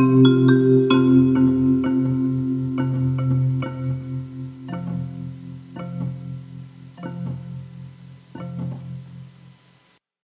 Música